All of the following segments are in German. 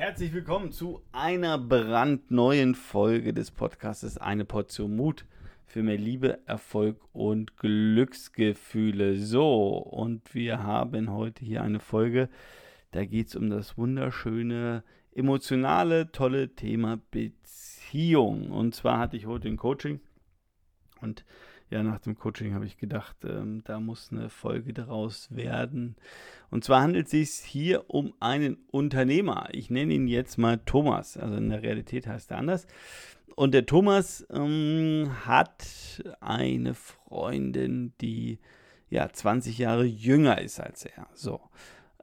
Herzlich willkommen zu einer brandneuen Folge des Podcasts Eine Portion Mut für mehr Liebe, Erfolg und Glücksgefühle. So, und wir haben heute hier eine Folge, da geht es um das wunderschöne, emotionale, tolle Thema Beziehung. Und zwar hatte ich heute ein Coaching und ja, nach dem Coaching habe ich gedacht, ähm, da muss eine Folge daraus werden. Und zwar handelt es sich hier um einen Unternehmer. Ich nenne ihn jetzt mal Thomas. Also in der Realität heißt er anders. Und der Thomas ähm, hat eine Freundin, die ja 20 Jahre jünger ist als er. So.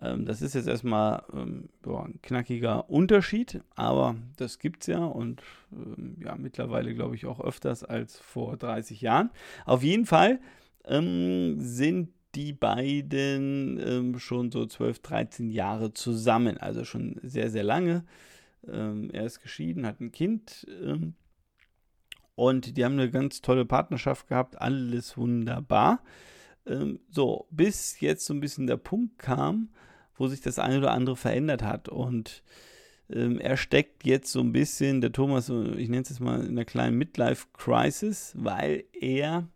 Ähm, das ist jetzt erstmal ähm, ja, ein knackiger Unterschied, aber das gibt es ja und ähm, ja, mittlerweile glaube ich auch öfters als vor 30 Jahren. Auf jeden Fall ähm, sind die beiden ähm, schon so 12, 13 Jahre zusammen, also schon sehr, sehr lange. Ähm, er ist geschieden, hat ein Kind und die haben eine ganz tolle Partnerschaft gehabt, alles wunderbar. So, bis jetzt so ein bisschen der Punkt kam, wo sich das eine oder andere verändert hat. Und ähm, er steckt jetzt so ein bisschen, der Thomas, ich nenne es jetzt mal in einer kleinen Midlife-Crisis, weil er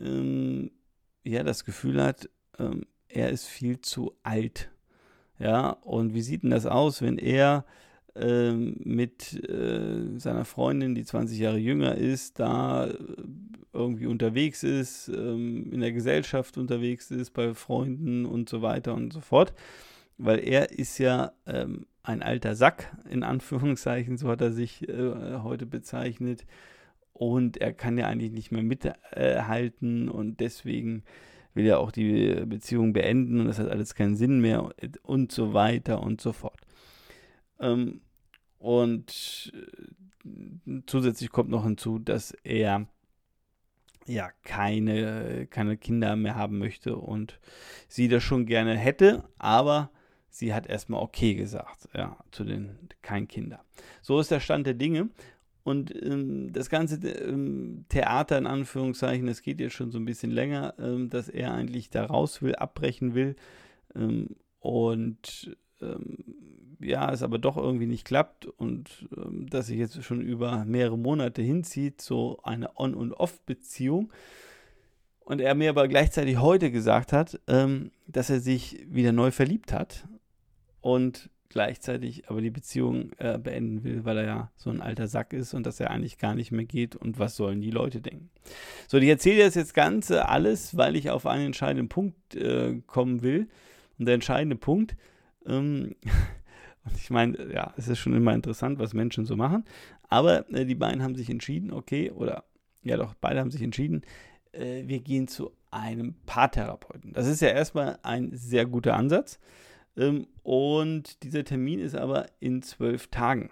ähm, ja das Gefühl hat, ähm, er ist viel zu alt. Ja, und wie sieht denn das aus, wenn er ähm, mit äh, seiner Freundin, die 20 Jahre jünger ist, da äh, irgendwie unterwegs ist, ähm, in der Gesellschaft unterwegs ist, bei Freunden und so weiter und so fort. Weil er ist ja ähm, ein alter Sack, in Anführungszeichen, so hat er sich äh, heute bezeichnet. Und er kann ja eigentlich nicht mehr mithalten und deswegen will er auch die Beziehung beenden und das hat alles keinen Sinn mehr und so weiter und so fort. Ähm, und äh, zusätzlich kommt noch hinzu, dass er ja keine, keine Kinder mehr haben möchte und sie das schon gerne hätte, aber sie hat erstmal okay gesagt, ja, zu den kein Kinder. So ist der Stand der Dinge. Und ähm, das ganze ähm, Theater in Anführungszeichen, das geht jetzt schon so ein bisschen länger, ähm, dass er eigentlich da raus will, abbrechen will. Ähm, und ähm, ja, es aber doch irgendwie nicht klappt und ähm, dass sich jetzt schon über mehrere Monate hinzieht, so eine On- und Off-Beziehung. Und er mir aber gleichzeitig heute gesagt hat, ähm, dass er sich wieder neu verliebt hat und gleichzeitig aber die Beziehung äh, beenden will, weil er ja so ein alter Sack ist und dass er eigentlich gar nicht mehr geht und was sollen die Leute denken. So, ich erzähle das jetzt Ganze alles, weil ich auf einen entscheidenden Punkt äh, kommen will. Und der entscheidende Punkt, ähm, Und ich meine, ja, es ist schon immer interessant, was Menschen so machen. Aber äh, die beiden haben sich entschieden, okay, oder ja doch, beide haben sich entschieden, äh, wir gehen zu einem Paartherapeuten. Das ist ja erstmal ein sehr guter Ansatz. Ähm, und dieser Termin ist aber in zwölf Tagen.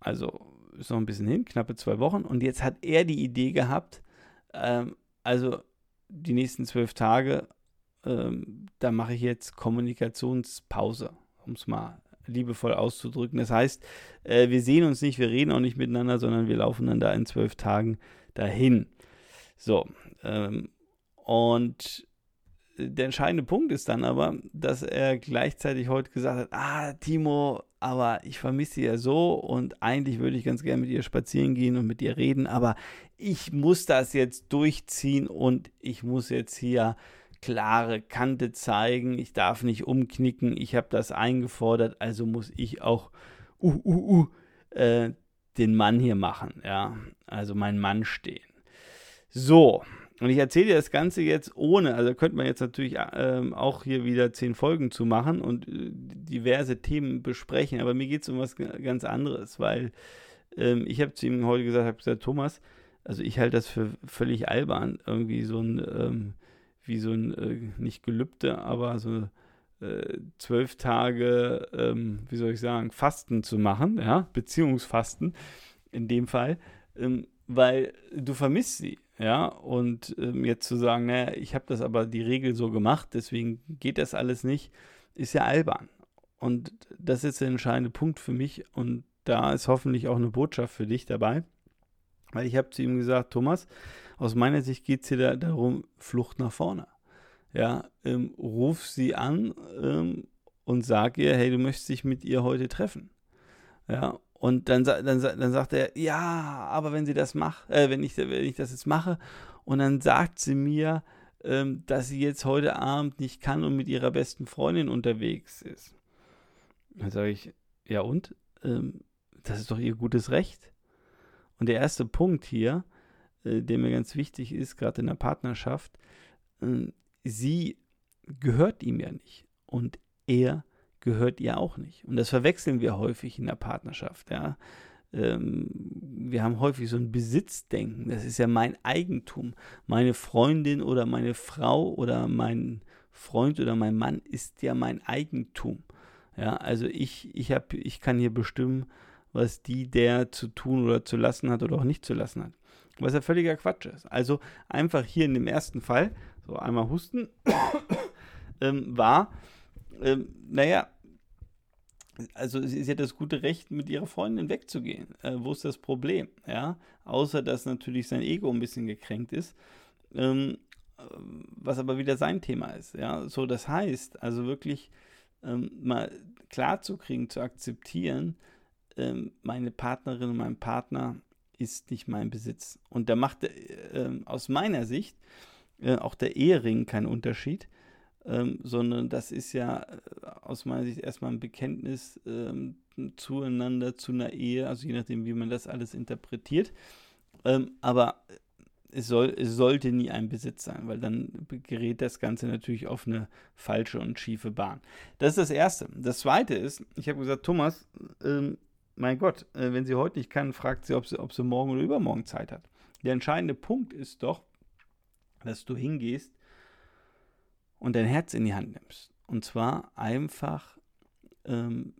Also ist noch ein bisschen hin, knappe zwei Wochen. Und jetzt hat er die Idee gehabt, ähm, also die nächsten zwölf Tage, ähm, da mache ich jetzt Kommunikationspause, um es mal liebevoll auszudrücken. Das heißt, äh, wir sehen uns nicht, wir reden auch nicht miteinander, sondern wir laufen dann da in zwölf Tagen dahin. So, ähm, und der entscheidende Punkt ist dann aber, dass er gleichzeitig heute gesagt hat, ah, Timo, aber ich vermisse sie ja so und eigentlich würde ich ganz gerne mit ihr spazieren gehen und mit ihr reden, aber ich muss das jetzt durchziehen und ich muss jetzt hier klare Kante zeigen, ich darf nicht umknicken, ich habe das eingefordert, also muss ich auch uh, uh, uh, äh, den Mann hier machen, ja, also mein Mann stehen. So, und ich erzähle dir das Ganze jetzt ohne, also könnte man jetzt natürlich äh, auch hier wieder zehn Folgen zu machen und äh, diverse Themen besprechen, aber mir geht es um was ganz anderes, weil ähm, ich habe zu ihm heute gesagt, habe gesagt, Thomas, also ich halte das für völlig albern, irgendwie so ein ähm, wie so ein, äh, nicht Gelübde, aber so äh, zwölf Tage, ähm, wie soll ich sagen, Fasten zu machen, ja, Beziehungsfasten in dem Fall, ähm, weil du vermisst sie, ja, und ähm, jetzt zu sagen, naja, ich habe das aber die Regel so gemacht, deswegen geht das alles nicht, ist ja albern. Und das ist der entscheidende Punkt für mich und da ist hoffentlich auch eine Botschaft für dich dabei, weil ich habe zu ihm gesagt, Thomas, aus meiner Sicht geht es hier da, darum, Flucht nach vorne. Ja, ähm, ruf sie an ähm, und sag ihr, hey, du möchtest dich mit ihr heute treffen. Ja, und dann, dann, dann sagt er, ja, aber wenn sie das macht, äh, wenn ich, wenn ich das jetzt mache, und dann sagt sie mir, ähm, dass sie jetzt heute Abend nicht kann und mit ihrer besten Freundin unterwegs ist. Dann sage ich, ja und? Ähm, das ist doch ihr gutes Recht. Und der erste Punkt hier, äh, der mir ganz wichtig ist, gerade in der Partnerschaft, äh, sie gehört ihm ja nicht und er gehört ihr auch nicht. Und das verwechseln wir häufig in der Partnerschaft. Ja. Ähm, wir haben häufig so ein Besitzdenken. Das ist ja mein Eigentum. Meine Freundin oder meine Frau oder mein Freund oder mein Mann ist ja mein Eigentum. Ja, also ich, ich, hab, ich kann hier bestimmen, was die der zu tun oder zu lassen hat oder auch nicht zu lassen hat. Was ja völliger Quatsch ist. Also einfach hier in dem ersten Fall, so einmal husten, ähm, war, ähm, naja, also sie, sie, hat das gute Recht, mit ihrer Freundin wegzugehen. Äh, wo ist das Problem? Ja, außer dass natürlich sein Ego ein bisschen gekränkt ist. Ähm, was aber wieder sein Thema ist. Ja, so das heißt, also wirklich ähm, mal klar zu kriegen, zu akzeptieren, ähm, meine Partnerin und mein Partner ist nicht mein Besitz. Und da macht äh, aus meiner Sicht äh, auch der Ehering keinen Unterschied, ähm, sondern das ist ja äh, aus meiner Sicht erstmal ein Bekenntnis ähm, zueinander, zu einer Ehe, also je nachdem, wie man das alles interpretiert. Ähm, aber es, soll, es sollte nie ein Besitz sein, weil dann gerät das Ganze natürlich auf eine falsche und schiefe Bahn. Das ist das Erste. Das Zweite ist, ich habe gesagt, Thomas, ähm, mein Gott, äh, wenn sie heute nicht kann, fragt sie ob, sie, ob sie morgen oder übermorgen Zeit hat. Der entscheidende Punkt ist doch, dass du hingehst und dein Herz in die Hand nimmst. Und zwar einfach ähm,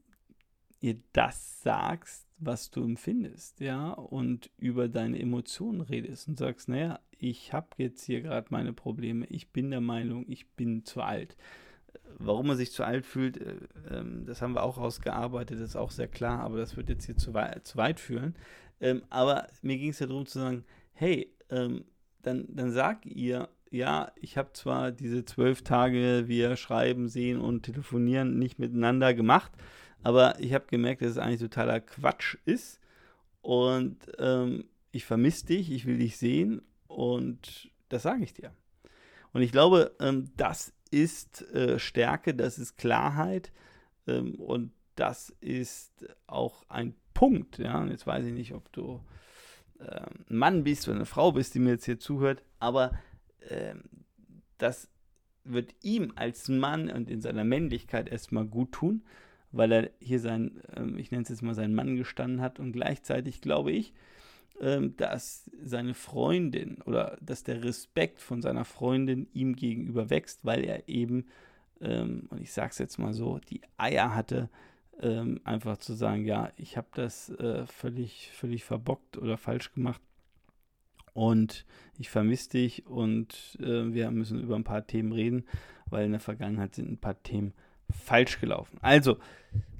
ihr das sagst, was du empfindest, ja, und über deine Emotionen redest und sagst, naja, ich habe jetzt hier gerade meine Probleme, ich bin der Meinung, ich bin zu alt. Warum man sich zu alt fühlt, äh, ähm, das haben wir auch ausgearbeitet, das ist auch sehr klar, aber das wird jetzt hier zu, wei zu weit führen. Ähm, aber mir ging es ja darum zu sagen, hey, ähm, dann, dann sag ihr, ja, ich habe zwar diese zwölf Tage, wir schreiben, sehen und telefonieren nicht miteinander gemacht, aber ich habe gemerkt, dass es eigentlich totaler Quatsch ist. Und ähm, ich vermisse dich, ich will dich sehen und das sage ich dir. Und ich glaube, ähm, das ist äh, Stärke, das ist Klarheit ähm, und das ist auch ein Punkt. Ja, jetzt weiß ich nicht, ob du äh, ein Mann bist oder eine Frau bist, die mir jetzt hier zuhört, aber äh, das wird ihm als Mann und in seiner Männlichkeit erstmal gut tun, weil er hier sein, ähm, ich nenne es jetzt mal seinen Mann gestanden hat und gleichzeitig glaube ich, dass seine Freundin oder dass der Respekt von seiner Freundin ihm gegenüber wächst, weil er eben, ähm, und ich sage es jetzt mal so, die Eier hatte, einfach zu sagen, ja, ich habe das äh, völlig, völlig verbockt oder falsch gemacht und ich vermisse dich und äh, wir müssen über ein paar Themen reden, weil in der Vergangenheit sind ein paar Themen falsch gelaufen. Also,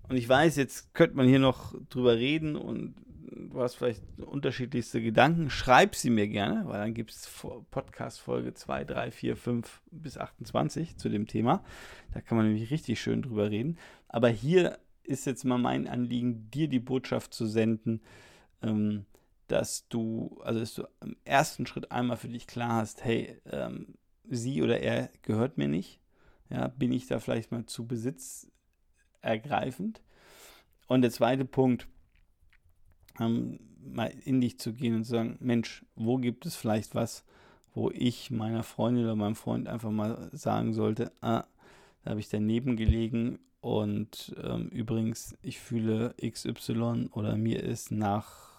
und ich weiß, jetzt könnte man hier noch drüber reden und du hast vielleicht unterschiedlichste Gedanken. Schreib sie mir gerne, weil dann gibt es Podcast-Folge 2, 3, 4, 5 bis 28 zu dem Thema. Da kann man nämlich richtig schön drüber reden. Aber hier ist jetzt mal mein Anliegen, dir die Botschaft zu senden, ähm, dass du, also dass du im ersten Schritt einmal für dich klar hast, hey, ähm, sie oder er gehört mir nicht. Ja, bin ich da vielleicht mal zu besitzergreifend? Und der zweite Punkt, ähm, mal in dich zu gehen und zu sagen, Mensch, wo gibt es vielleicht was, wo ich meiner Freundin oder meinem Freund einfach mal sagen sollte, ah, da habe ich daneben gelegen und ähm, übrigens, ich fühle XY oder mir ist nach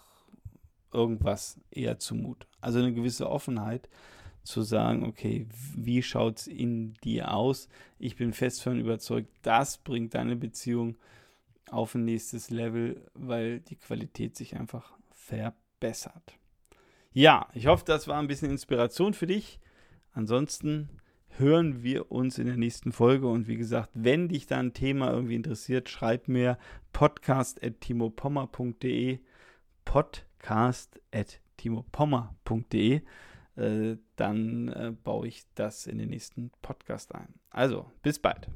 irgendwas eher zumut. Also eine gewisse Offenheit zu sagen, okay, wie schaut es in dir aus? Ich bin fest davon überzeugt, das bringt deine Beziehung auf ein nächstes Level, weil die Qualität sich einfach verbessert. Ja, ich hoffe, das war ein bisschen Inspiration für dich. Ansonsten hören wir uns in der nächsten Folge. Und wie gesagt, wenn dich da ein Thema irgendwie interessiert, schreib mir podcast.timopommer.de podcast.timopommer.de äh, dann äh, baue ich das in den nächsten Podcast ein. Also, bis bald.